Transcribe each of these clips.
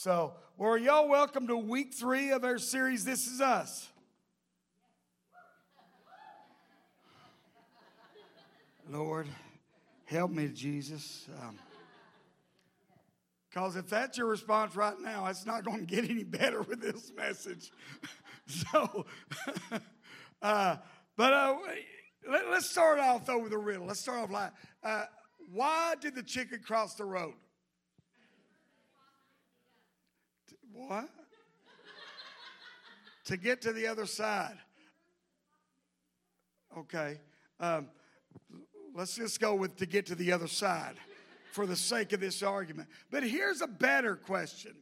So, well, y'all welcome to week three of our series, This Is Us. Lord, help me, Jesus. Because um, if that's your response right now, it's not going to get any better with this message. so, uh, but uh, let, us start off though with a riddle. Let's start off like, uh, why did the chicken cross the road? What? to get to the other side. Okay. Um, let's just go with to get to the other side for the sake of this argument. But here's a better question.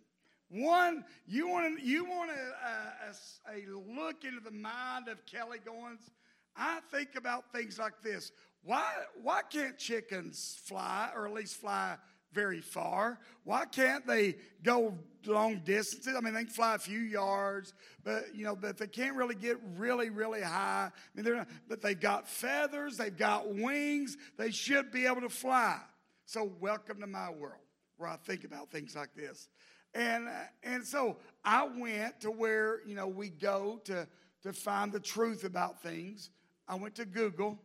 One, you want you want a, a, a look into the mind of Kelly Goins. I think about things like this. Why why can't chickens fly, or at least fly very far. Why can't they go long distances? I mean, they can fly a few yards, but you know, but they can't really get really, really high. I mean, they're not, but they've got feathers, they've got wings. They should be able to fly. So, welcome to my world where I think about things like this. And uh, and so I went to where you know we go to to find the truth about things. I went to Google.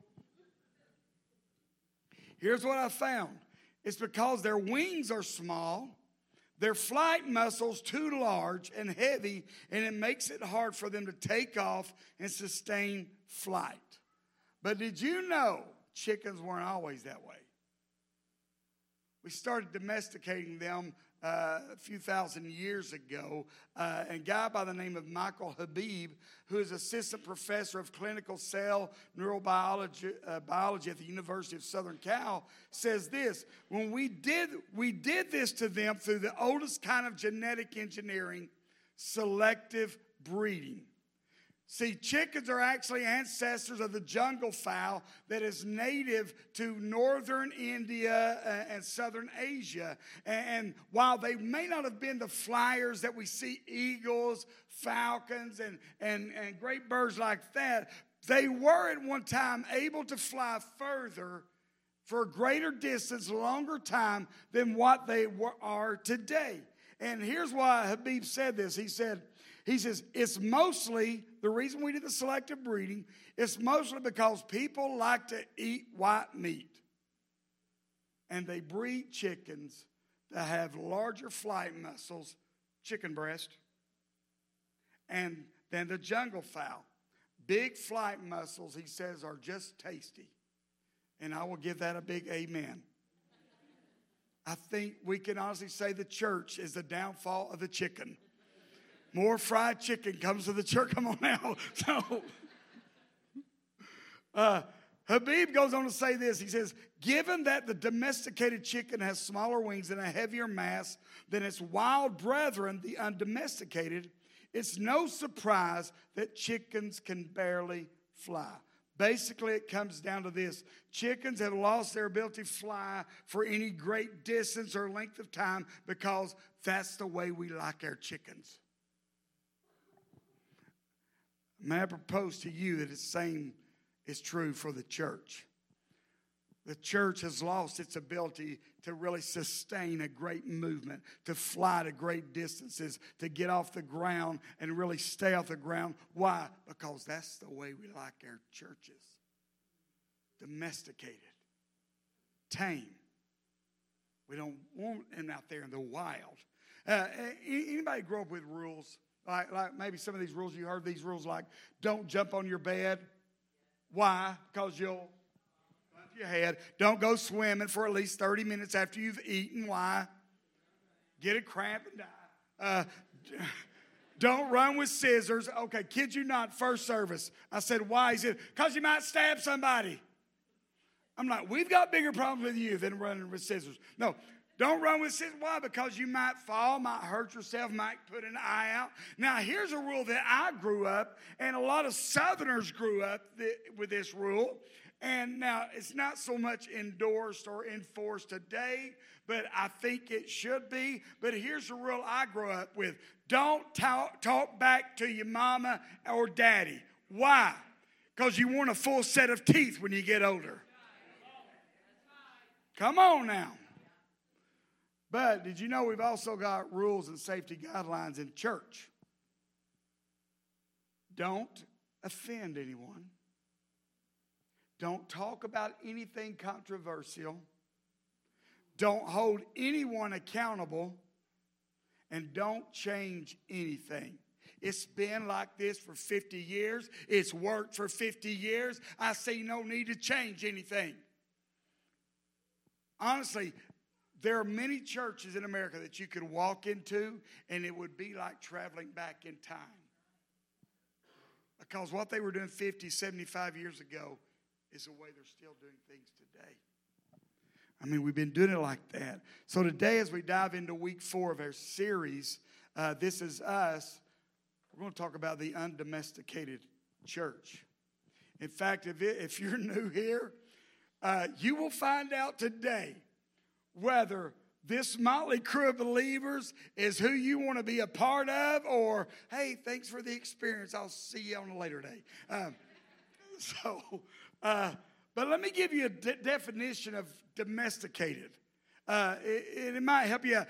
Here's what I found it's because their wings are small, their flight muscles too large and heavy, and it makes it hard for them to take off and sustain flight. But did you know chickens weren't always that way? We started domesticating them uh, a few thousand years ago. Uh, a guy by the name of Michael Habib, who is assistant professor of clinical cell neurobiology uh, biology at the University of Southern Cal, says this: When we did we did this to them through the oldest kind of genetic engineering, selective breeding. See, chickens are actually ancestors of the jungle fowl that is native to northern India uh, and southern Asia. And while they may not have been the flyers that we see eagles, falcons, and, and, and great birds like that, they were at one time able to fly further for a greater distance, longer time than what they are today. And here's why Habib said this. He said, he says, it's mostly, the reason we did the selective breeding, is mostly because people like to eat white meat. And they breed chickens that have larger flight muscles, chicken breast, and than the jungle fowl. Big flight muscles, he says, are just tasty. And I will give that a big amen. I think we can honestly say the church is the downfall of the chicken. More fried chicken comes to the church. Come on now. So, uh, Habib goes on to say this. He says, Given that the domesticated chicken has smaller wings and a heavier mass than its wild brethren, the undomesticated, it's no surprise that chickens can barely fly. Basically, it comes down to this chickens have lost their ability to fly for any great distance or length of time because that's the way we like our chickens. May I propose to you that the same is true for the church. The church has lost its ability to really sustain a great movement, to fly to great distances, to get off the ground and really stay off the ground. Why? Because that's the way we like our churches domesticated, tame. We don't want them out there in the wild. Uh, anybody grow up with rules? Like, like maybe some of these rules, you heard these rules like don't jump on your bed. Why? Because you'll bump your head. Don't go swimming for at least 30 minutes after you've eaten. Why? Get a cramp and die. Uh, don't run with scissors. Okay, kid you not, first service. I said, why? He said, because you might stab somebody. I'm like, we've got bigger problems with you than running with scissors. No, don't run with sin. Why? Because you might fall, might hurt yourself, might put an eye out. Now, here's a rule that I grew up, and a lot of Southerners grew up th- with this rule. And now it's not so much endorsed or enforced today, but I think it should be. But here's the rule I grew up with don't talk, talk back to your mama or daddy. Why? Because you want a full set of teeth when you get older. Come on now. But did you know we've also got rules and safety guidelines in church? Don't offend anyone. Don't talk about anything controversial. Don't hold anyone accountable. And don't change anything. It's been like this for 50 years. It's worked for 50 years. I see no need to change anything. Honestly, there are many churches in America that you could walk into and it would be like traveling back in time. Because what they were doing 50, 75 years ago is the way they're still doing things today. I mean, we've been doing it like that. So today, as we dive into week four of our series, uh, This Is Us, we're going to talk about the undomesticated church. In fact, if, it, if you're new here, uh, you will find out today whether this motley crew of believers is who you want to be a part of, or hey, thanks for the experience. I'll see you on a later day. Um, so, uh, but let me give you a de- definition of domesticated. Uh, it, it might help you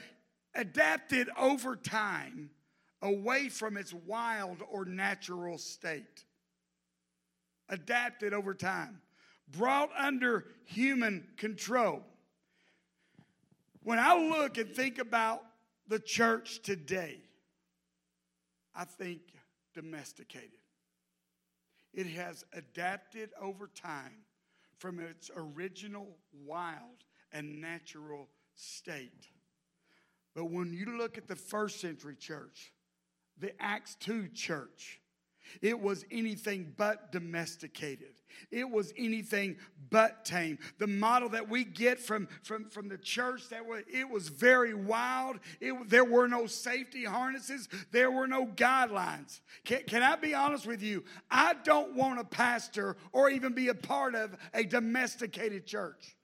adapted over time away from its wild or natural state. Adapted over time, brought under human control. When I look and think about the church today, I think domesticated. It has adapted over time from its original wild and natural state. But when you look at the first century church, the Acts 2 church, it was anything but domesticated. It was anything but tame. The model that we get from, from, from the church, that was, it was very wild. It, there were no safety harnesses. There were no guidelines. Can, can I be honest with you? I don't want a pastor or even be a part of a domesticated church.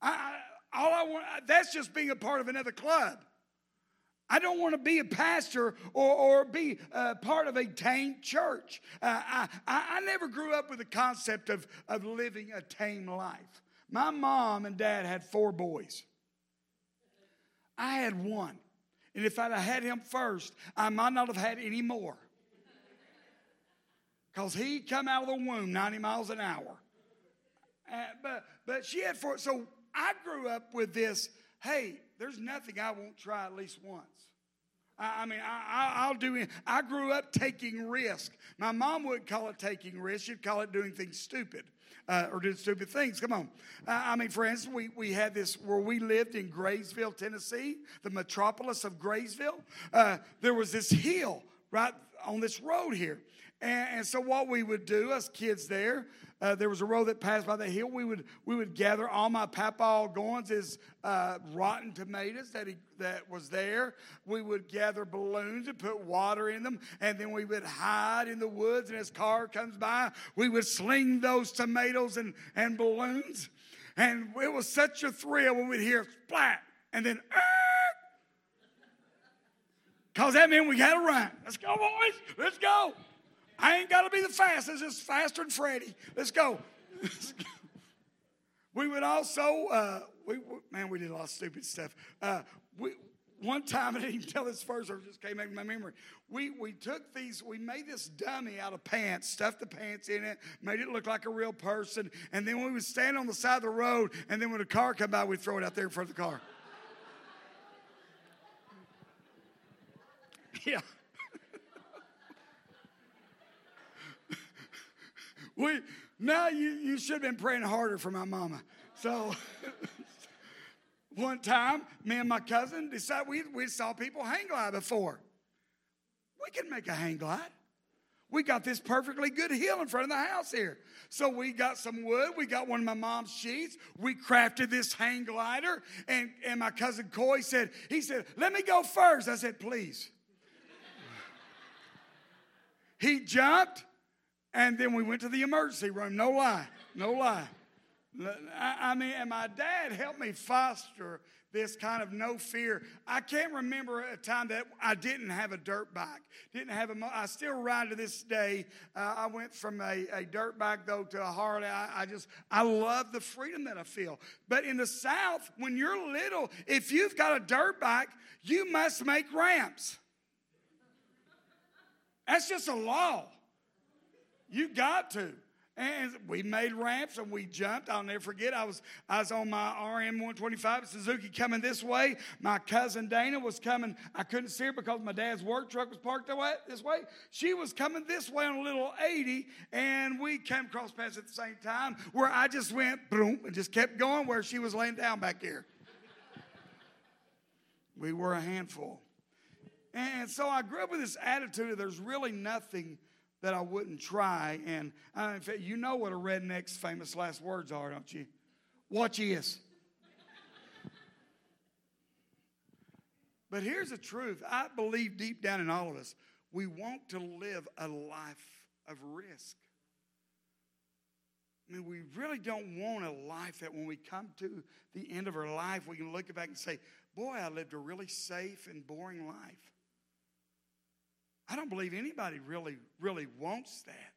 I, I, all I want, that's just being a part of another club. I don't want to be a pastor or, or be a part of a tame church. Uh, I, I never grew up with the concept of, of living a tame life. My mom and dad had four boys. I had one. And if I'd have had him first, I might not have had any more. Because he'd come out of the womb 90 miles an hour. Uh, but, but she had four. So I grew up with this hey, there's nothing I won't try at least once. I, I mean, I, will do it. I grew up taking risk. My mom wouldn't call it taking risk. She'd call it doing things stupid. Uh, or doing stupid things. Come on. Uh, I mean, for instance, we, we had this where we lived in Graysville, Tennessee, the metropolis of Graysville. Uh, there was this hill right on this road here. And, and, so what we would do, us kids there, uh, there was a road that passed by the hill. We would we would gather all my papa Goins his uh, rotten tomatoes that he that was there. We would gather balloons and put water in them, and then we would hide in the woods. And as car comes by, we would sling those tomatoes and and balloons, and it was such a thrill when we'd hear splat and then. Cause that meant we got to run. Let's go, boys. Let's go. I ain't got to be the fastest, it's faster than Freddie. Let's go. we would also, uh, we, man, we did a lot of stupid stuff. Uh, we, one time, I didn't tell this first, or just came back to my memory. We, we took these, we made this dummy out of pants, stuffed the pants in it, made it look like a real person, and then we would stand on the side of the road, and then when a car come by, we'd throw it out there in front of the car. yeah. We now you, you should have been praying harder for my mama. So one time, me and my cousin decided we, we saw people hang glide before. We can make a hang glide. We got this perfectly good hill in front of the house here. So we got some wood. We got one of my mom's sheets. We crafted this hang glider. And, and my cousin Coy said, he said, let me go first. I said, please. he jumped. And then we went to the emergency room. No lie. No lie. I mean, and my dad helped me foster this kind of no fear. I can't remember a time that I didn't have a dirt bike. Didn't have a. I still ride to this day. Uh, I went from a, a, dirt bike though to a Harley. I, I just I love the freedom that I feel. But in the South, when you're little, if you've got a dirt bike, you must make ramps. That's just a law. You got to. And we made ramps and we jumped. I'll never forget. I was I was on my RM 125 Suzuki coming this way. My cousin Dana was coming. I couldn't see her because my dad's work truck was parked this way. She was coming this way on a little 80, and we came across paths at the same time where I just went boom and just kept going where she was laying down back here. we were a handful. And so I grew up with this attitude of there's really nothing that I wouldn't try. And uh, in fact, you know what a redneck's famous last words are, don't you? Watch is. but here's the truth I believe deep down in all of us, we want to live a life of risk. I mean, we really don't want a life that when we come to the end of our life, we can look back and say, Boy, I lived a really safe and boring life. I don't believe anybody really, really wants that.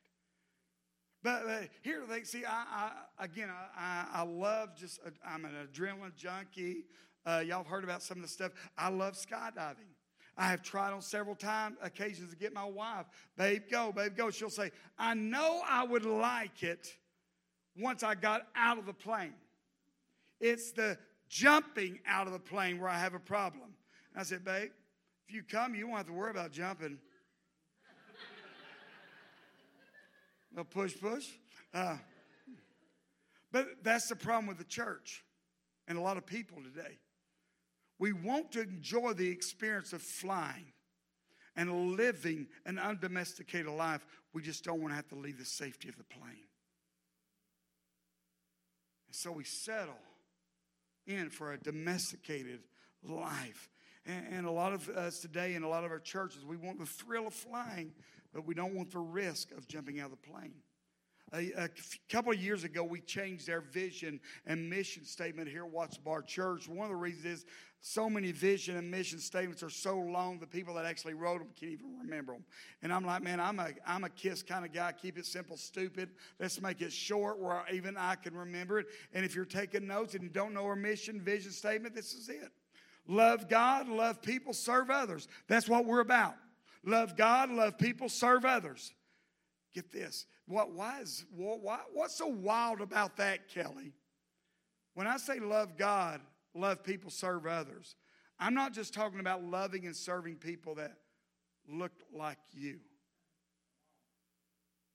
But uh, here they see. I, I again, I, I, love just. Uh, I'm an adrenaline junkie. Uh, y'all have heard about some of the stuff. I love skydiving. I have tried on several time occasions to get my wife, babe, go, babe, go. She'll say, I know I would like it once I got out of the plane. It's the jumping out of the plane where I have a problem. I said, babe, if you come, you won't have to worry about jumping. No push, push. Uh, but that's the problem with the church and a lot of people today. We want to enjoy the experience of flying and living an undomesticated life. We just don't want to have to leave the safety of the plane. And so we settle in for a domesticated life. And, and a lot of us today in a lot of our churches, we want the thrill of flying, but we don't want the risk of jumping out of the plane. A, couple of years ago, we changed our vision and mission statement here at Watts Bar Church. One of the reasons is so many vision and mission statements are so long, the people that actually wrote them can't even remember them. And I'm like, man, I'm a, I'm a kiss kind of guy. Keep it simple, stupid. Let's make it short where even I can remember it. And if you're taking notes and you don't know our mission, vision statement, this is it. Love God, love people, serve others. That's what we're about. Love God, love people, serve others. Get this. What, why is, why, what's so wild about that, Kelly? When I say love God, love people, serve others, I'm not just talking about loving and serving people that look like you,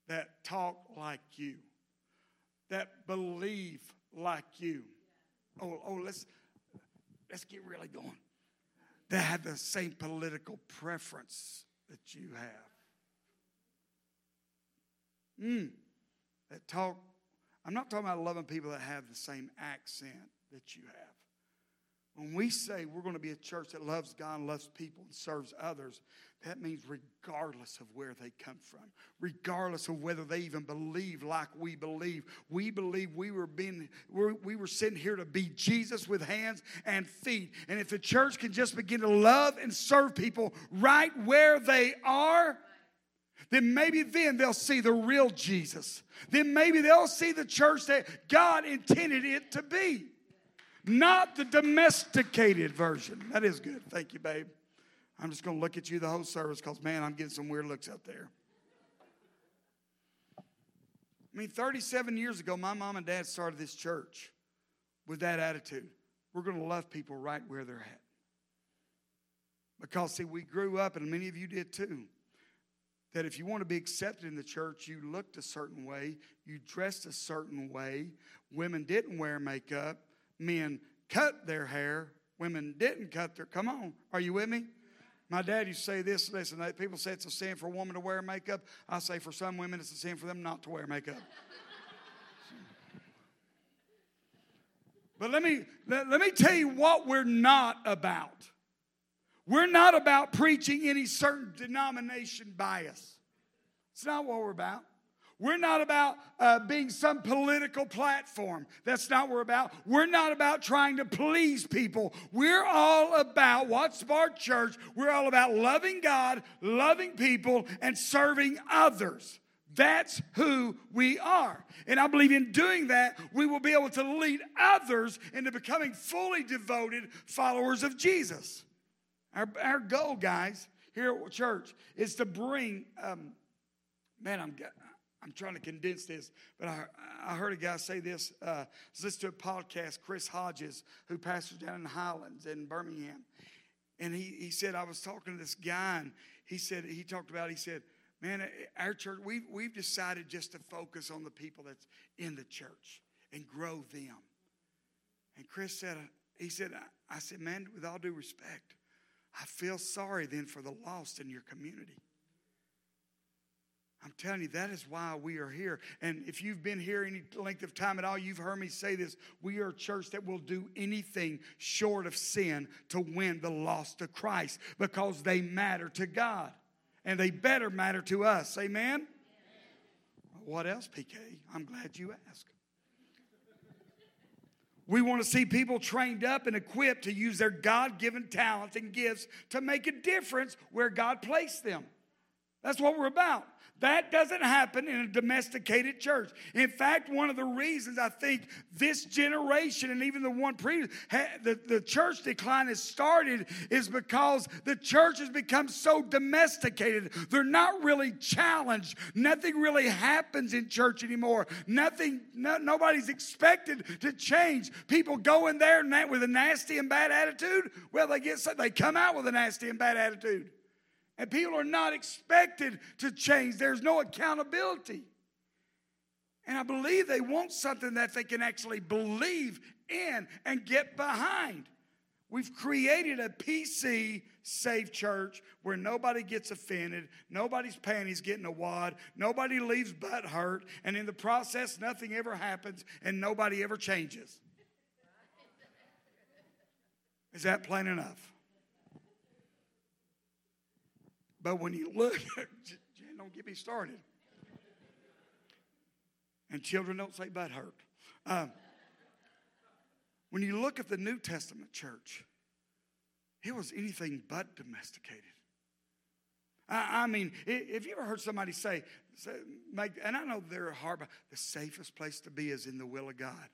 that talk like you, that believe like you. Oh, oh, let's let's get really going. That have the same political preference that you have. Mm, that talk, I'm not talking about loving people that have the same accent that you have. When we say we're going to be a church that loves God and loves people and serves others, that means regardless of where they come from, regardless of whether they even believe like we believe, we believe we were being we were sitting here to be Jesus with hands and feet. And if the church can just begin to love and serve people right where they are, then maybe then they'll see the real Jesus. Then maybe they'll see the church that God intended it to be not the domesticated version. That is good. Thank you, babe. I'm just going to look at you the whole service because, man, I'm getting some weird looks out there. I mean, 37 years ago, my mom and dad started this church with that attitude. We're going to love people right where they're at. Because, see, we grew up, and many of you did too, that if you want to be accepted in the church, you looked a certain way, you dressed a certain way. Women didn't wear makeup, men cut their hair, women didn't cut their. Come on, are you with me? My dad used to say this. Listen, people say it's a sin for a woman to wear makeup. I say for some women, it's a sin for them not to wear makeup. but let me let, let me tell you what we're not about. We're not about preaching any certain denomination bias. It's not what we're about. We're not about uh, being some political platform. That's not what we're about. We're not about trying to please people. We're all about what's our church. We're all about loving God, loving people, and serving others. That's who we are. And I believe in doing that, we will be able to lead others into becoming fully devoted followers of Jesus. Our, our goal, guys, here at church is to bring, um, man, I'm, I'm trying to condense this, but I, I heard a guy say this. Uh, I listening to a podcast, Chris Hodges, who pastors down in the Highlands in Birmingham. And he, he said, I was talking to this guy, and he said, he talked about, he said, man, our church, we've, we've decided just to focus on the people that's in the church and grow them. And Chris said, he said, I said, man, with all due respect, I feel sorry then for the lost in your community. I'm telling you, that is why we are here. And if you've been here any length of time at all, you've heard me say this. We are a church that will do anything short of sin to win the lost to Christ because they matter to God and they better matter to us. Amen? Amen. What else, PK? I'm glad you asked. We want to see people trained up and equipped to use their God given talents and gifts to make a difference where God placed them. That's what we're about. That doesn't happen in a domesticated church. In fact, one of the reasons I think this generation and even the one previous, the, the church decline has started is because the church has become so domesticated. They're not really challenged. Nothing really happens in church anymore. Nothing, no, nobody's expected to change. People go in there with a nasty and bad attitude. Well, they get they come out with a nasty and bad attitude. And people are not expected to change, there's no accountability. And I believe they want something that they can actually believe in and get behind. We've created a PC safe church where nobody gets offended, nobody's panties getting a wad, nobody leaves butt hurt, and in the process, nothing ever happens and nobody ever changes. Is that plain enough? But when you look, Jan, don't get me started. And children don't say butt hurt. Um, when you look at the New Testament church, it was anything but domesticated. I, I mean, if you ever heard somebody say, say make, and I know they're hard, but the safest place to be is in the will of God.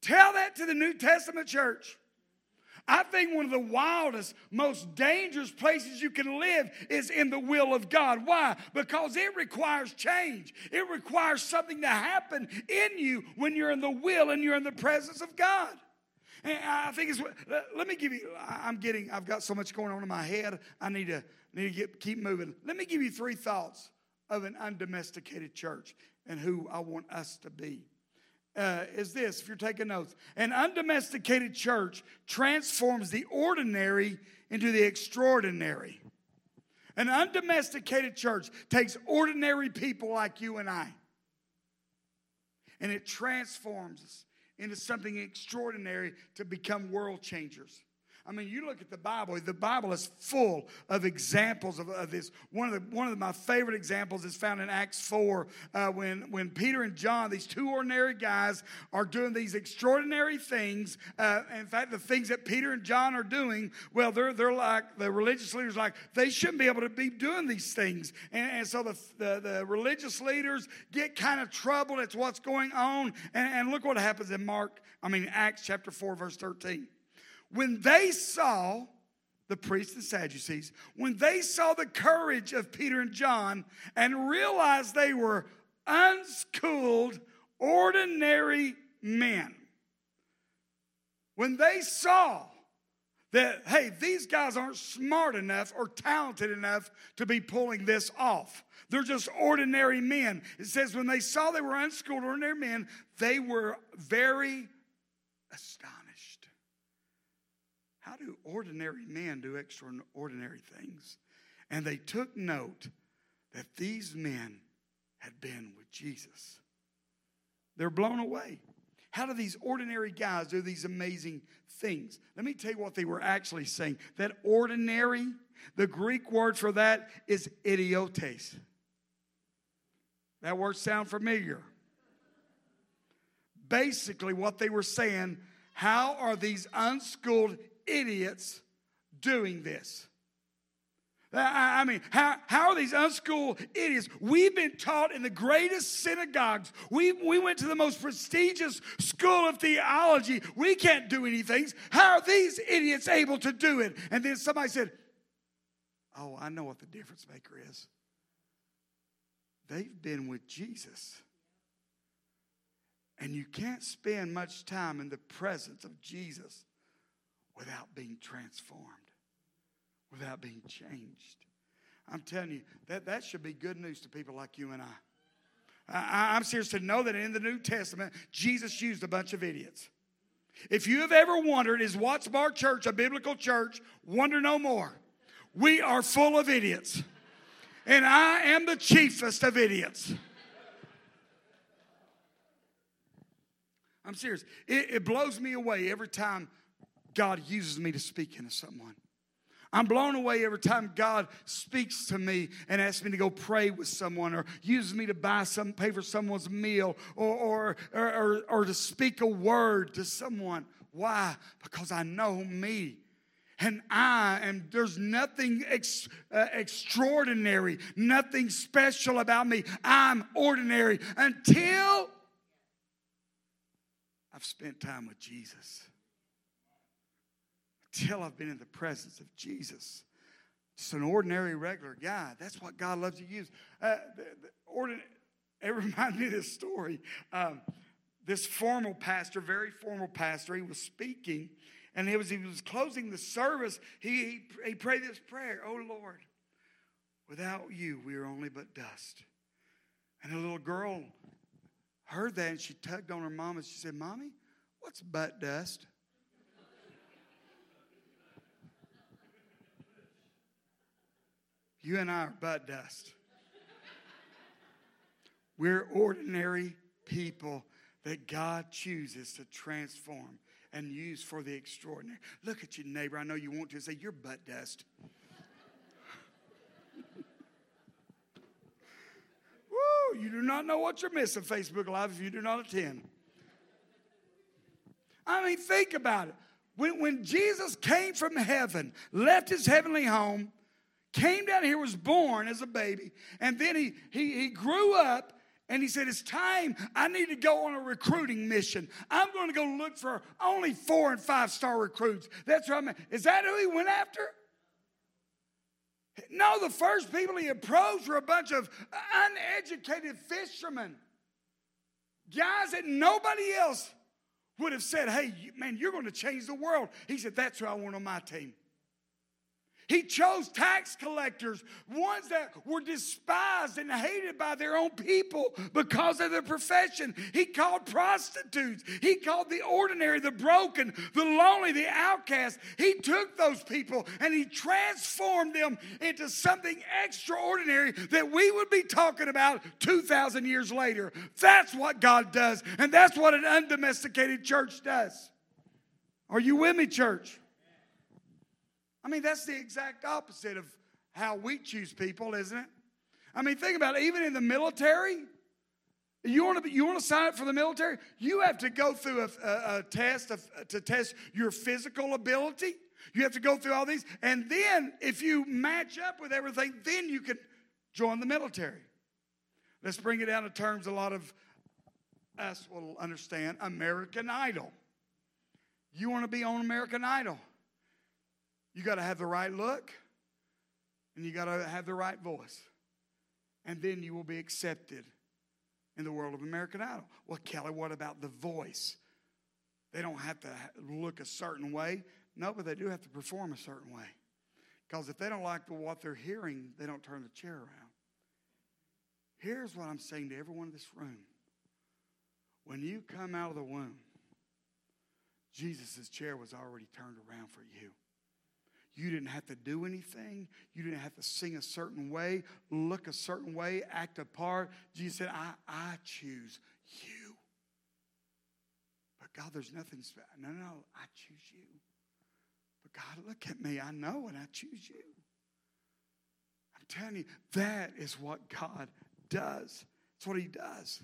Tell that to the New Testament church. I think one of the wildest, most dangerous places you can live is in the will of God. Why? Because it requires change. It requires something to happen in you when you're in the will and you're in the presence of God. And I think it's. Let me give you. I'm getting. I've got so much going on in my head. I need to need to get, keep moving. Let me give you three thoughts of an undomesticated church and who I want us to be uh, is this if you're taking notes. An undomesticated church transforms the ordinary into the extraordinary. An undomesticated church takes ordinary people like you and i and it transforms us into something extraordinary to become world changers I mean, you look at the Bible, the Bible is full of examples of, of this. One of, the, one of my favorite examples is found in Acts 4 uh, when, when Peter and John, these two ordinary guys, are doing these extraordinary things. Uh, in fact, the things that Peter and John are doing, well, they're, they're like, the religious leaders like, they shouldn't be able to be doing these things. And, and so the, the, the, religious leaders get kind of troubled. It's what's going on. And, and look what happens in Mark, I mean, Acts chapter 4, verse 13. When they saw the priests and Sadducees, when they saw the courage of Peter and John and realized they were unschooled, ordinary men, when they saw that, hey, these guys aren't smart enough or talented enough to be pulling this off. They're just ordinary men. It says when they saw they were unschooled, ordinary men, they were very astonished. How do ordinary men do extraordinary things? And they took note that these men had been with Jesus. They're blown away. How do these ordinary guys do these amazing things? Let me tell you what they were actually saying. That ordinary, the Greek word for that is idiotes. That word sound familiar? Basically, what they were saying, how are these unschooled idiots doing this? I mean, how, how are these unschooled idiots? We've been taught in the greatest synagogues. We, we went to the most prestigious school of theology. We can't do anything. How are these idiots able to do it? And then somebody said, Oh, I know what the difference maker is. They've been with Jesus. And you can't spend much time in the presence of Jesus without being transformed without being changed. I'm telling you, that, that should be good news to people like you and I. I. I'm serious to know that in the New Testament, Jesus used a bunch of idiots. If you have ever wondered, is Watts Bar Church a biblical church? Wonder no more. We are full of idiots. And I am the chiefest of idiots. I'm serious. It, it blows me away every time God uses me to speak into someone. I'm blown away every time God speaks to me and asks me to go pray with someone or uses me to buy some, pay for someone's meal or, or, or, or, to speak a word to someone. Why? Because I know me. And I am, there's nothing ex, uh, extraordinary, nothing special about me. I'm ordinary until I've spent time with Jesus till I've been in the presence of Jesus. Just an ordinary, regular guy. That's what God loves to use. Uh, the, the it reminds me of this story. Um, this formal pastor, very formal pastor, he was speaking, and he was, he was closing the service. He, he, he prayed this prayer Oh Lord, without you, we are only but dust. And a little girl heard that and she tugged on her mom and she said, Mommy, what's butt dust? You and I are butt dust. We're ordinary people that God chooses to transform and use for the extraordinary. Look at your neighbor. I know you want to say, You're butt dust. Woo, you do not know what you're missing, Facebook Live, if you do not attend. I mean, think about it. When, when Jesus came from heaven, left his heavenly home, came down here, was born as a baby, and then he, he, he grew up and he said, It's time. I need to go on a recruiting mission. I'm going to go look for only four and five star recruits. That's what I mean. Is that who he went after? No, the first people he approached were a bunch of uneducated fishermen, guys that nobody else would have said, Hey, man, you're going to change the world. He said, That's who I want on my team. He chose tax collectors, ones that were despised and hated by their own people because of their profession. He called prostitutes. He called the ordinary, the broken, the lonely, the outcast. He took those people and he transformed them into something extraordinary that we would be talking about 2,000 years later. That's what God does, and that's what an undomesticated church does. Are you with me, church? I mean, that's the exact opposite of how we choose people, isn't it? I mean, think about it. Even in the military, you want to you want to sign up for the military? You have to go through a, a, a test of, to test your physical ability. You have to go through all these, and then if you match up with everything, then you can join the military. Let's bring it down to terms a lot of us will understand. American Idol. You want to be on American Idol? You got to have the right look and you got to have the right voice. And then you will be accepted in the world of American Idol. Well, Kelly, what about the voice? They don't have to look a certain way. No, but they do have to perform a certain way. Because if they don't like what they're hearing, they don't turn the chair around. Here's what I'm saying to everyone in this room. When you come out of the womb, Jesus' chair was already turned around for you. You didn't have to do anything. You didn't have to sing a certain way, look a certain way, act a part. Jesus said, I, I choose you. But God, there's nothing special. No, no, I choose you. But God, look at me. I know and I choose you. I'm telling you, that is what God does. That's what he does.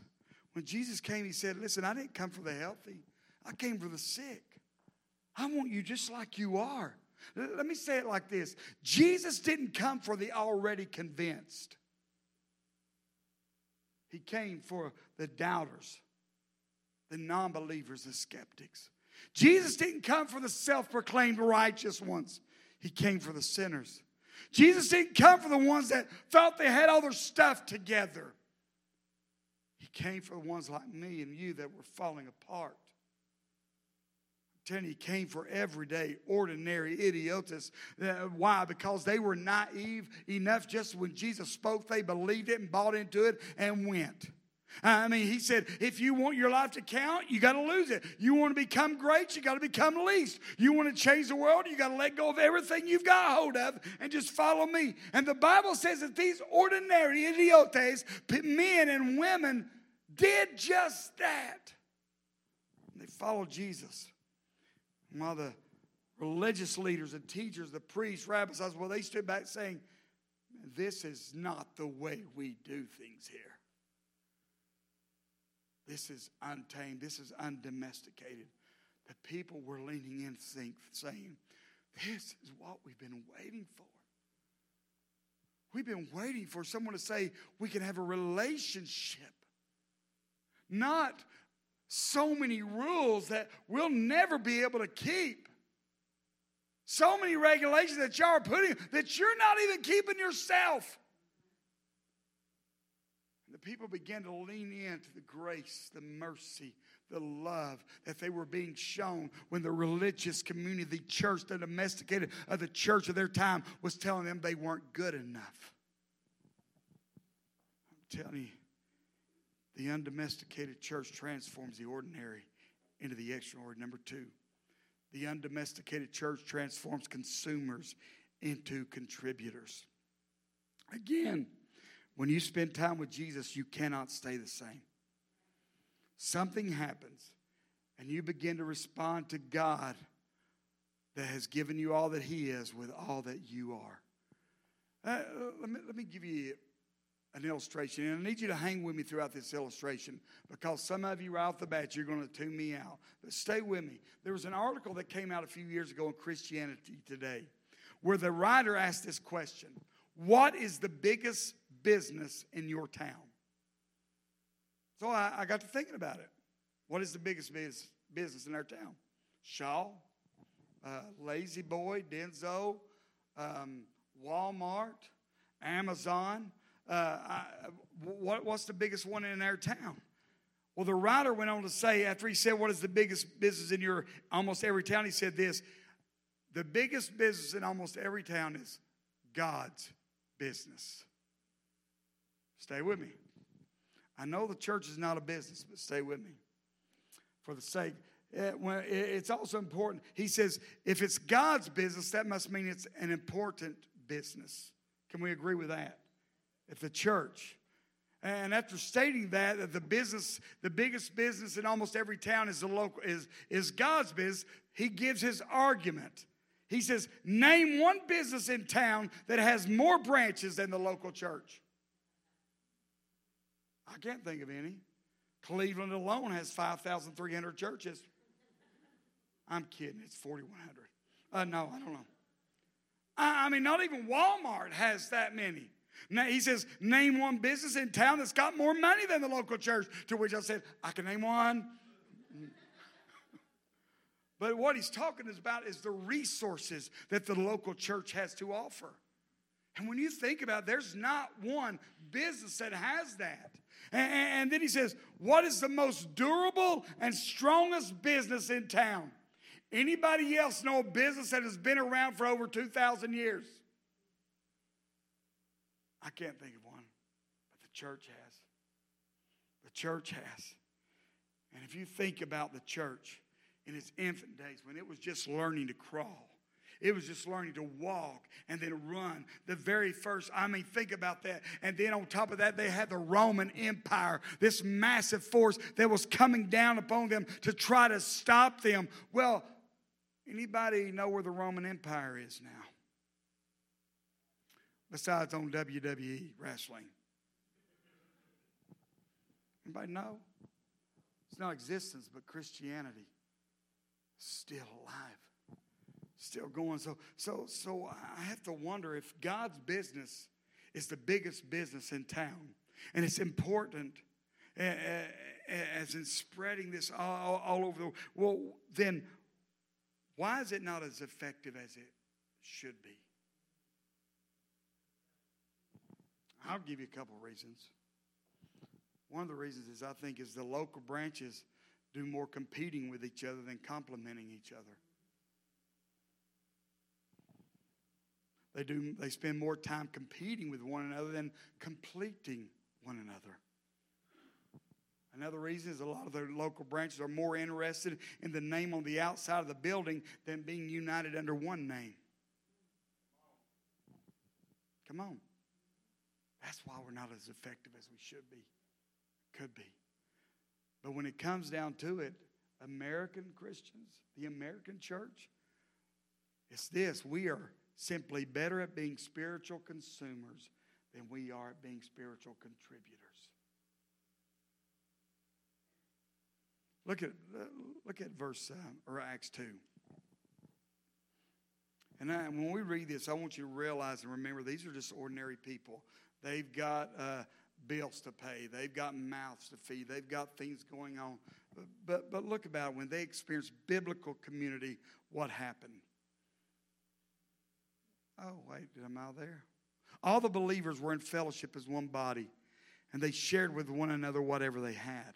When Jesus came, he said, Listen, I didn't come for the healthy, I came for the sick. I want you just like you are. Let me say it like this Jesus didn't come for the already convinced, He came for the doubters, the non believers, the skeptics. Jesus didn't come for the self proclaimed righteous ones, He came for the sinners. Jesus didn't come for the ones that felt they had all their stuff together. He came for the ones like me and you that were falling apart telling you, he came for everyday, ordinary idiotas. Uh, why? Because they were naive enough just when Jesus spoke, they believed it and bought into it and went. I mean, he said, if you want your life to count, you got to lose it. You want to become great, you got to become least. You want to change the world, you got to let go of everything you've got hold of and just follow me. And the Bible says that these ordinary idiotes, men and women, did just that. They followed Jesus. While the religious leaders and teachers, the priests, rabbis, well, they stood back saying, This is not the way we do things here. This is untamed, this is undomesticated. The people were leaning in, think, saying, This is what we've been waiting for. We've been waiting for someone to say we can have a relationship, not so many rules that we'll never be able to keep. So many regulations that y'all are putting that you're not even keeping yourself. And the people began to lean into the grace, the mercy, the love that they were being shown when the religious community, the church, the domesticated of the church of their time was telling them they weren't good enough. I'm telling you, the undomesticated church transforms the ordinary into the extraordinary. Number two, the undomesticated church transforms consumers into contributors. Again, when you spend time with Jesus, you cannot stay the same. Something happens, and you begin to respond to God that has given you all that He is with all that you are. Uh, let, me, let me give you an illustration. And I need you to hang with me throughout this illustration because some of you right off the bat, you're going to tune me out. But stay with me. There was an article that came out a few years ago in Christianity Today where the writer asked this question What is the biggest business in your town? So I, I got to thinking about it. What is the biggest biz, business in our town? Shaw, uh, La-Z-Boy, Denso, um, Walmart, Amazon uh, I, what, what's the biggest one in our town? Well, the writer went on to say, after he said, What is the biggest business in your almost every town? He said this The biggest business in almost every town is God's business. Stay with me. I know the church is not a business, but stay with me. For the sake, eh, it's also important. He says, if it's God's business, that must mean it's an important business. Can we agree with that? At the church. And after stating that, that the business, the biggest business in almost every town is the local is, is God's business, he gives his argument. He says, name one business in town that has more branches than the local church. I can't think of any. Cleveland alone has 5,300 churches. I'm kidding, it's 4,100. Uh, no, I don't know. I, I mean, not even Walmart has that many. Now, he says, name one business in town that's got more money than the local church. To which I said, I can name one. but what he's talking about is the resources that the local church has to offer. And when you think about it, there's not one business that has that. And, and then he says, What is the most durable and strongest business in town? Anybody else know a business that has been around for over 2,000 years? I can't think of one, but the church has. The church has. And if you think about the church in its infant days when it was just learning to crawl, it was just learning to walk and then run. The very first, I mean, think about that. And then on top of that, they had the Roman Empire, this massive force that was coming down upon them to try to stop them. Well, anybody know where the Roman Empire is now? Besides on WWE wrestling. Anybody know? It's not existence, but Christianity still alive, still going. So, so, so I have to wonder if God's business is the biggest business in town, and it's important eh, eh, eh, as in spreading this all, all over the world. Well, then why is it not as effective as it should be? I'll give you a couple of reasons. One of the reasons is I think is the local branches do more competing with each other than complementing each other. They do they spend more time competing with one another than completing one another. Another reason is a lot of the local branches are more interested in the name on the outside of the building than being united under one name. Come on. That's why we're not as effective as we should be, could be. But when it comes down to it, American Christians, the American church, it's this we are simply better at being spiritual consumers than we are at being spiritual contributors. Look at, look at verse uh, or Acts 2. And I, when we read this, I want you to realize and remember these are just ordinary people. They've got uh, bills to pay, they've got mouths to feed, they've got things going on. But, but, look about when they experienced biblical community, what happened? Oh, wait, did I'm out there? All the believers were in fellowship as one body, and they shared with one another whatever they had.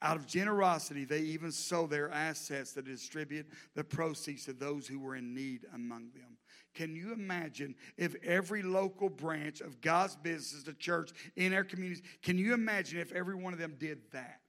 Out of generosity, they even sold their assets to distribute the proceeds to those who were in need among them. Can you imagine if every local branch of God's business, the church in our communities, can you imagine if every one of them did that?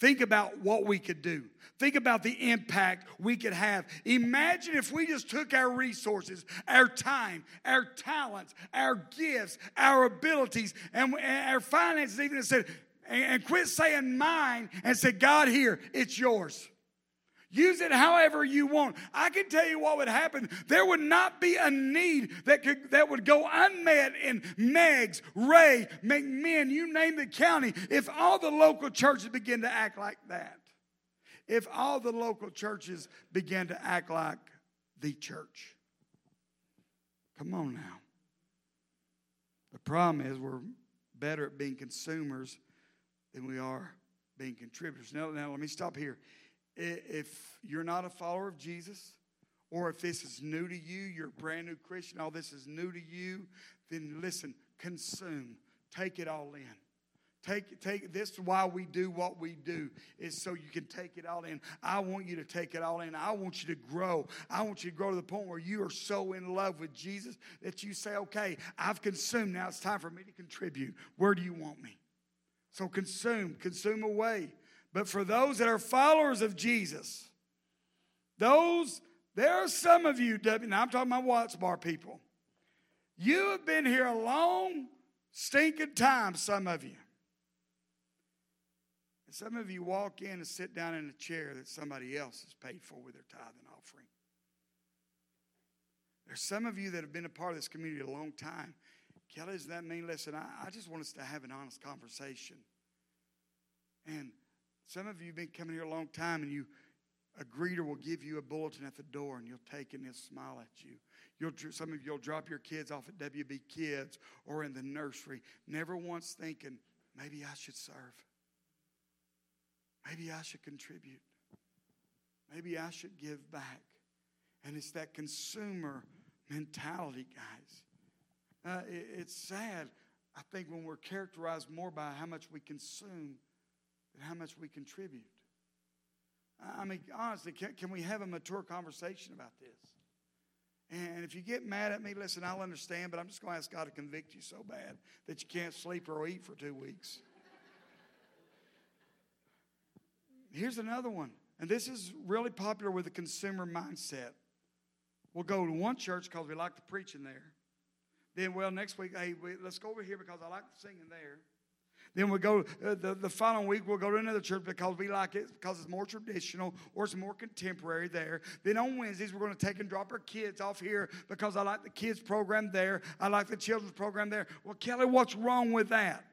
Think about what we could do. Think about the impact we could have. Imagine if we just took our resources, our time, our talents, our gifts, our abilities, and our finances, even and said, and quit saying mine and say, God, here, it's yours. Use it however you want. I can tell you what would happen. There would not be a need that could that would go unmet in Meigs, Rhea, McMinn, you name the county, if all the local churches begin to act like that. If all the local churches begin to act like the church. Come on now. The problem is we're better at being consumers than we are being contributors. Now, now let me stop here. If you're not a follower of Jesus, or if this is new to you, you're a brand new Christian, all this is new to you, then listen, consume, take it all in. Take, take this is why we do what we do is so you can take it all in. I want you to take it all in. I want you to grow. I want you to grow to the point where you are so in love with jesus that you say okay i've consumed. Now it's time for me to contribute. Where do you want me? So consume, consume away. But for those that are followers of Jesus, those, there are some of you, now I'm talking about Watts Bar people. You have been here a long, stinking time, some of you. And some of you walk in and sit down in a chair that somebody else has paid for with their tithe and offering. There's some of you that have been a part of this community a long time, Kelly, does that mean, listen, I, I just want us to have an honest conversation. And some of you have been coming here a long time and you, a greeter will give you a bulletin at the door and you'll take it and he'll smile at you. You'll, some of you will drop your kids off at WB Kids or in the nursery, never once thinking, maybe I should serve. Maybe I should contribute. Maybe I should give back. And it's that consumer mentality, guys. Uh, it, it's sad, I think, when we're characterized more by how much we consume than how much we contribute. I mean, honestly, can, can we have a mature conversation about this? And if you get mad at me, listen, I'll understand, but I'm just going to ask God to convict you so bad that you can't sleep or eat for two weeks. Here's another one, and this is really popular with the consumer mindset. We'll go to one church because we like the preaching there. Then, well, next week, hey, we, let's go over here because I like the singing there. Then we go uh, the, the following week. We'll go to another church because we like it because it's more traditional or it's more contemporary there. Then on Wednesdays we're going to take and drop our kids off here because I like the kids program there. I like the children's program there. Well, Kelly, what's wrong with that?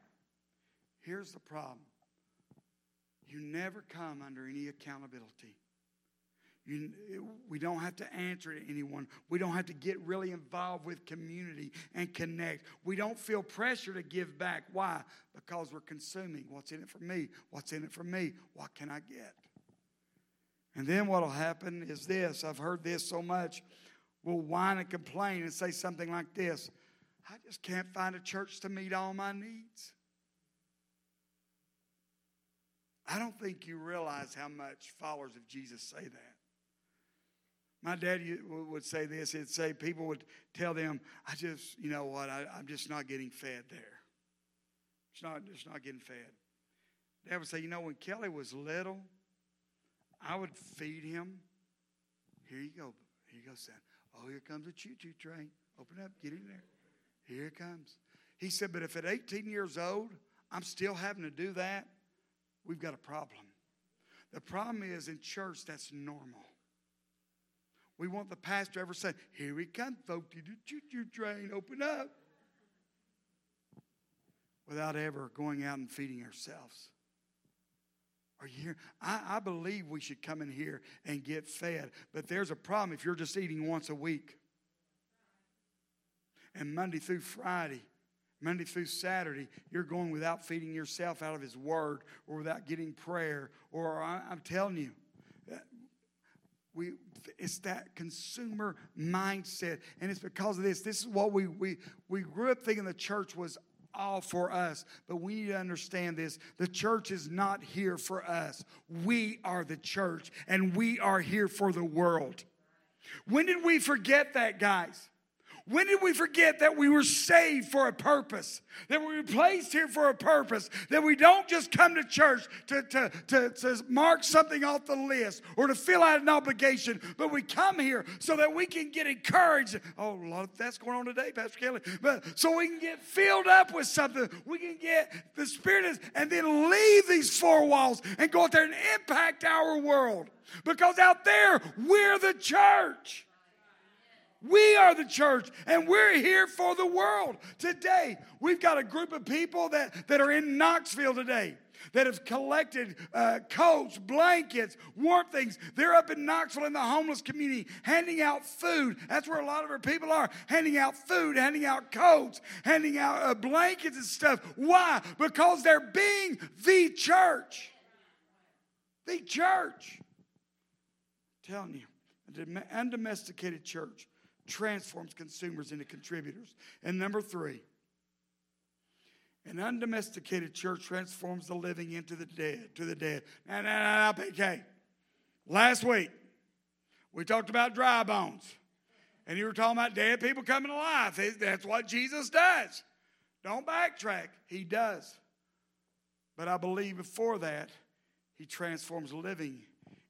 Here's the problem you never come under any accountability. You, we don't have to answer to anyone. We don't have to get really involved with community and connect. We don't feel pressure to give back. Why? Because we're consuming. What's in it for me? What's in it for me? What can I get? And then what will happen is this I've heard this so much. We'll whine and complain and say something like this I just can't find a church to meet all my needs. I don't think you realize how much followers of Jesus say that. My dad would say this. He'd say people would tell them, "I just, you know what? I, am just not getting fed there. It's not, just not getting fed." Dad would say, "You know, when Kelly was little, I would feed him. Here you go. Here you go, son. Oh, here comes a choo-choo train. Open up. Get in there. Here it comes." He said, "But if at 18 years old, I'm still having to do that, we've got a problem. The problem is in church, that's normal." We want the pastor ever say, Here we come, folks, the choo choo train, open up. Without ever going out and feeding ourselves. Are you here? I, I believe we should come in here and get fed. But there's a problem if you're just eating once a week. And Monday through Friday, Monday through Saturday, you're going without feeding yourself out of His Word or without getting prayer. Or I'm telling you, we, it's that consumer mindset. And it's because of this. This is what we, we, we grew up thinking the church was all for us. But we need to understand this the church is not here for us. We are the church, and we are here for the world. When did we forget that, guys? When did we forget that we were saved for a purpose? That we were placed here for a purpose? That we don't just come to church to, to, to, to mark something off the list or to fill out an obligation, but we come here so that we can get encouraged. Oh, of that's going on today, Pastor Kelly. But so we can get filled up with something. We can get the Spirit is, and then leave these four walls and go out there and impact our world. Because out there, we're the church. We are the church, and we're here for the world. Today, we've got a group of people that, that are in Knoxville today that have collected uh, coats, blankets, warm things. They're up in Knoxville in the homeless community handing out food. That's where a lot of our people are handing out food, handing out coats, handing out uh, blankets and stuff. Why? Because they're being the church. The church. I'm telling you, an undomesticated church transforms consumers into contributors. And number three, an undomesticated church transforms the living into the dead, to the dead. Now, now, now, PK. Last week, we talked about dry bones. And you were talking about dead people coming to life. That's what Jesus does. Don't backtrack. He does. But I believe before that, he transforms living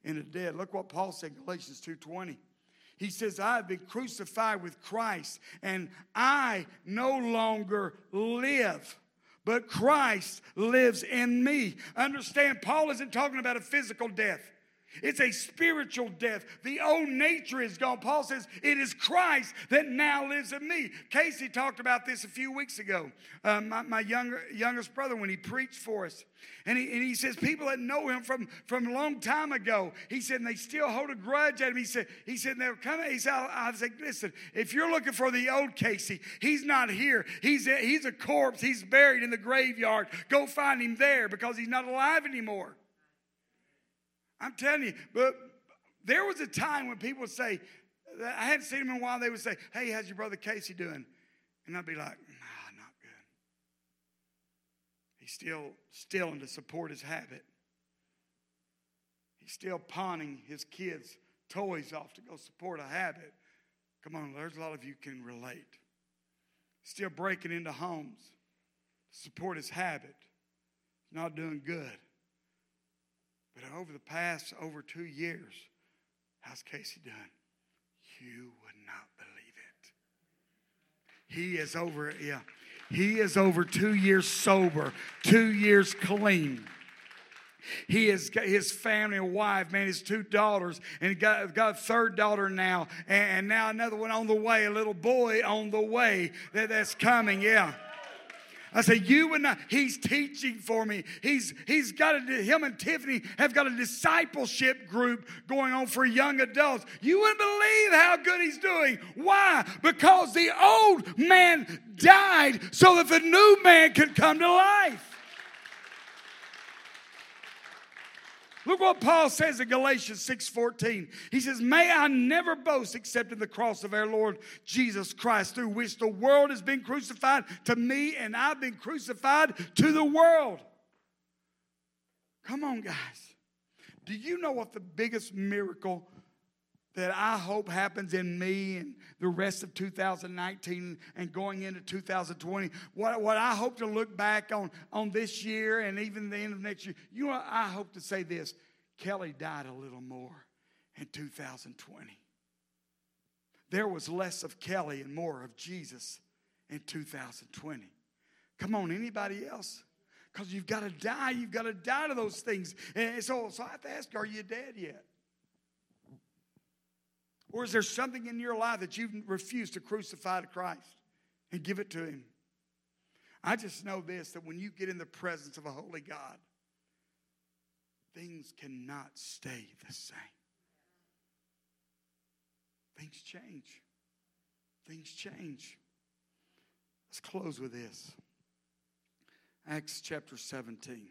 into dead. Look what Paul said in Galatians 2.20. He says, I've been crucified with Christ, and I no longer live but Christ lives in me. Understand, Paul isn't talking about a physical death. It's a spiritual death. The old nature is gone. Paul says, It is Christ that now lives in me. Casey talked about this a few weeks ago. Uh, my, my younger, youngest brother, when he preached for us. And he, and he says, People that know him from, from a long time ago, he said, and they still hold a grudge at him. He said, he said They're coming. He said, I, I said, Listen, if you're looking for the old Casey, he's not here. He's a, he's a corpse. He's buried in the graveyard. Go find him there because he's not alive anymore. I'm telling you, but there was a time when people would say, I hadn't seen him in a while, they would say, Hey, how's your brother Casey doing? And I'd be like, Nah, not good. He's still stealing to support his habit. He's still pawning his kids' toys off to go support a habit. Come on, there's a lot of you can relate. Still breaking into homes to support his habit. He's not doing good. But over the past over two years, how's Casey done? You would not believe it. He is over, yeah. He is over two years sober, two years clean. He got his family, a wife, man, his two daughters, and got, got a third daughter now, and now another one on the way, a little boy on the way that, that's coming, yeah. I say, you and I, he's teaching for me. He's he's got a him and Tiffany have got a discipleship group going on for young adults. You wouldn't believe how good he's doing. Why? Because the old man died so that the new man could come to life. Look what Paul says in Galatians 6:14. He says, "May I never boast except in the cross of our Lord Jesus Christ, through which the world has been crucified to me and I've been crucified to the world." Come on, guys. Do you know what the biggest miracle that I hope happens in me and the rest of 2019 and going into 2020. What, what I hope to look back on, on this year and even the end of next year, you know, I hope to say this Kelly died a little more in 2020. There was less of Kelly and more of Jesus in 2020. Come on, anybody else? Because you've got to die. You've got to die to those things. And so, so I have to ask, are you dead yet? Or is there something in your life that you've refused to crucify to Christ and give it to Him? I just know this that when you get in the presence of a holy God, things cannot stay the same. Things change. Things change. Let's close with this Acts chapter 17.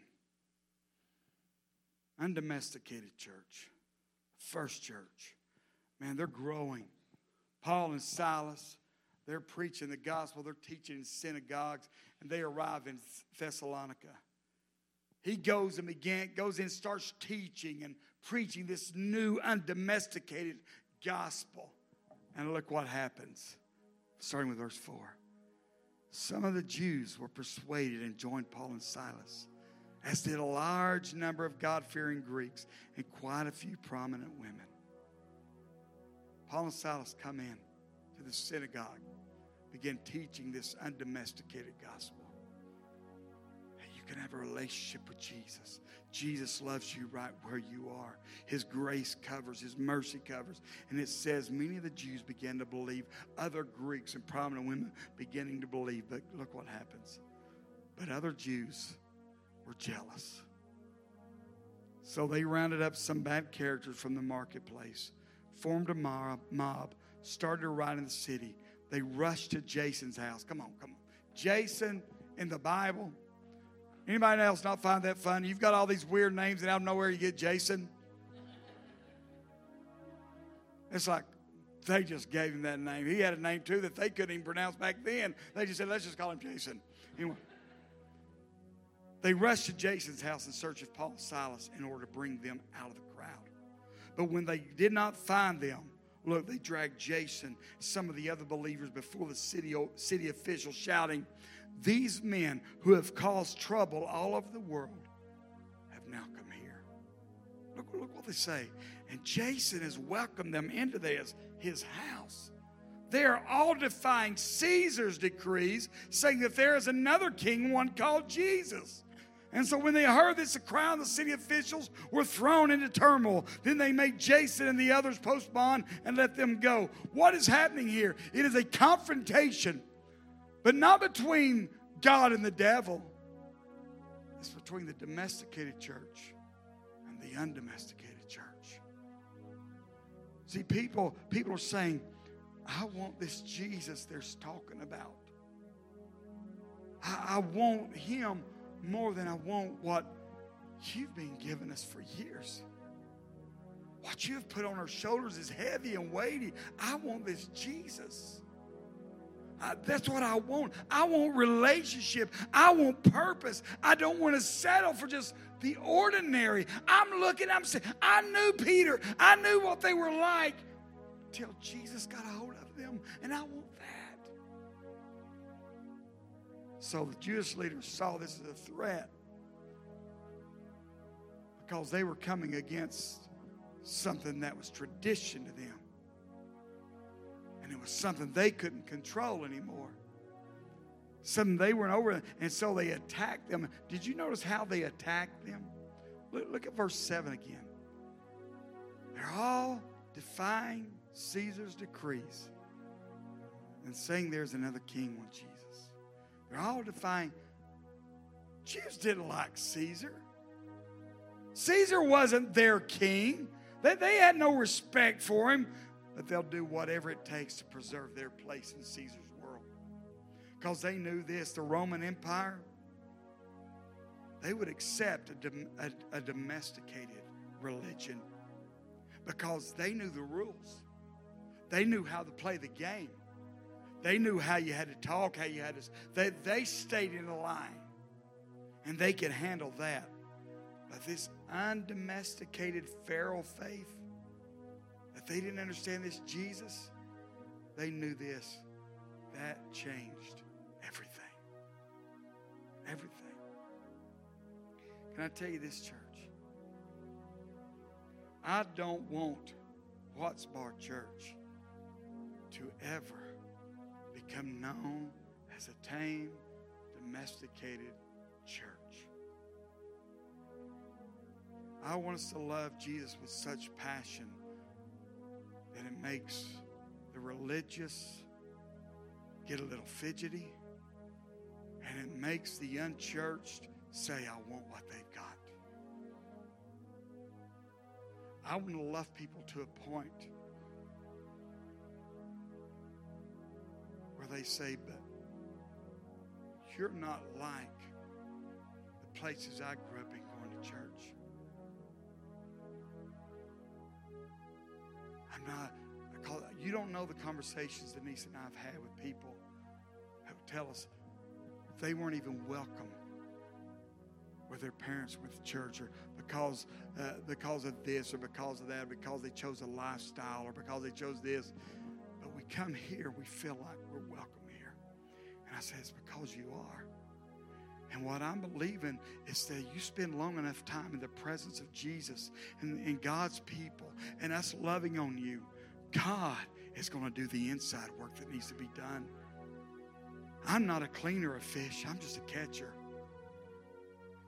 Undomesticated church, first church. Man, they're growing. Paul and Silas, they're preaching the gospel, they're teaching in synagogues, and they arrive in Thessalonica. He goes and begin, goes in, starts teaching and preaching this new, undomesticated gospel. And look what happens, starting with verse 4. Some of the Jews were persuaded and joined Paul and Silas, as did a large number of God fearing Greeks and quite a few prominent women. Paul and Silas come in to the synagogue, begin teaching this undomesticated gospel. you can have a relationship with Jesus. Jesus loves you right where you are. His grace covers, His mercy covers. And it says many of the Jews began to believe, other Greeks and prominent women beginning to believe. But look what happens. But other Jews were jealous. So they rounded up some bad characters from the marketplace formed a mob, started a riot in the city. They rushed to Jason's house. Come on, come on. Jason in the Bible. Anybody else not find that funny? You've got all these weird names, and out of nowhere you get Jason. It's like they just gave him that name. He had a name too that they couldn't even pronounce back then. They just said, let's just call him Jason. Anyway, they rushed to Jason's house in search of Paul and Silas in order to bring them out of the but when they did not find them, look, they dragged Jason, some of the other believers before the city, city officials, shouting, These men who have caused trouble all over the world have now come here. Look, look what they say. And Jason has welcomed them into this, his house. They are all defying Caesar's decrees, saying that there is another king, one called Jesus. And so when they heard this, the crowd and the city officials were thrown into turmoil. Then they made Jason and the others post bond and let them go. What is happening here? It is a confrontation, but not between God and the devil. It's between the domesticated church and the undomesticated church. See, people, people are saying, I want this Jesus they're talking about. I, I want him more than I want what you've been giving us for years. What you have put on our shoulders is heavy and weighty. I want this Jesus. I, that's what I want. I want relationship. I want purpose. I don't want to settle for just the ordinary. I'm looking, I'm saying, I knew Peter. I knew what they were like till Jesus got a hold of them. And I want So the Jewish leaders saw this as a threat because they were coming against something that was tradition to them. And it was something they couldn't control anymore. Something they weren't over. And so they attacked them. Did you notice how they attacked them? Look, look at verse 7 again. They're all defying Caesar's decrees and saying there's another king when Jesus. They're all defying Jews didn't like Caesar. Caesar wasn't their king. They, they had no respect for him, but they'll do whatever it takes to preserve their place in Caesar's world. Because they knew this the Roman Empire, they would accept a, dom- a, a domesticated religion because they knew the rules. They knew how to play the game. They knew how you had to talk, how you had to. They, they stayed in a line and they could handle that. But this undomesticated feral faith, that they didn't understand this Jesus, they knew this. That changed everything. Everything. Can I tell you this, church? I don't want Watts Bar Church to ever become known as a tame, domesticated church. I want us to love Jesus with such passion that it makes the religious get a little fidgety and it makes the unchurched say, I want what they've got. I want to love people to a point they say, but you're not like the places I grew up in going to church. I'm not, I call you don't know the conversations Denise and I have had with people who tell us they weren't even welcome with their parents with to church or because, uh, because of this or because of that, or because they chose a lifestyle or because they chose this. But we come here, we feel like I say, it's because you are. And what I'm believing is that you spend long enough time in the presence of Jesus and, and God's people and us loving on you, God is going to do the inside work that needs to be done. I'm not a cleaner of fish, I'm just a catcher.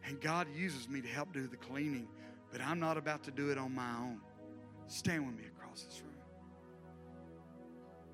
And God uses me to help do the cleaning, but I'm not about to do it on my own. Stand with me across this room.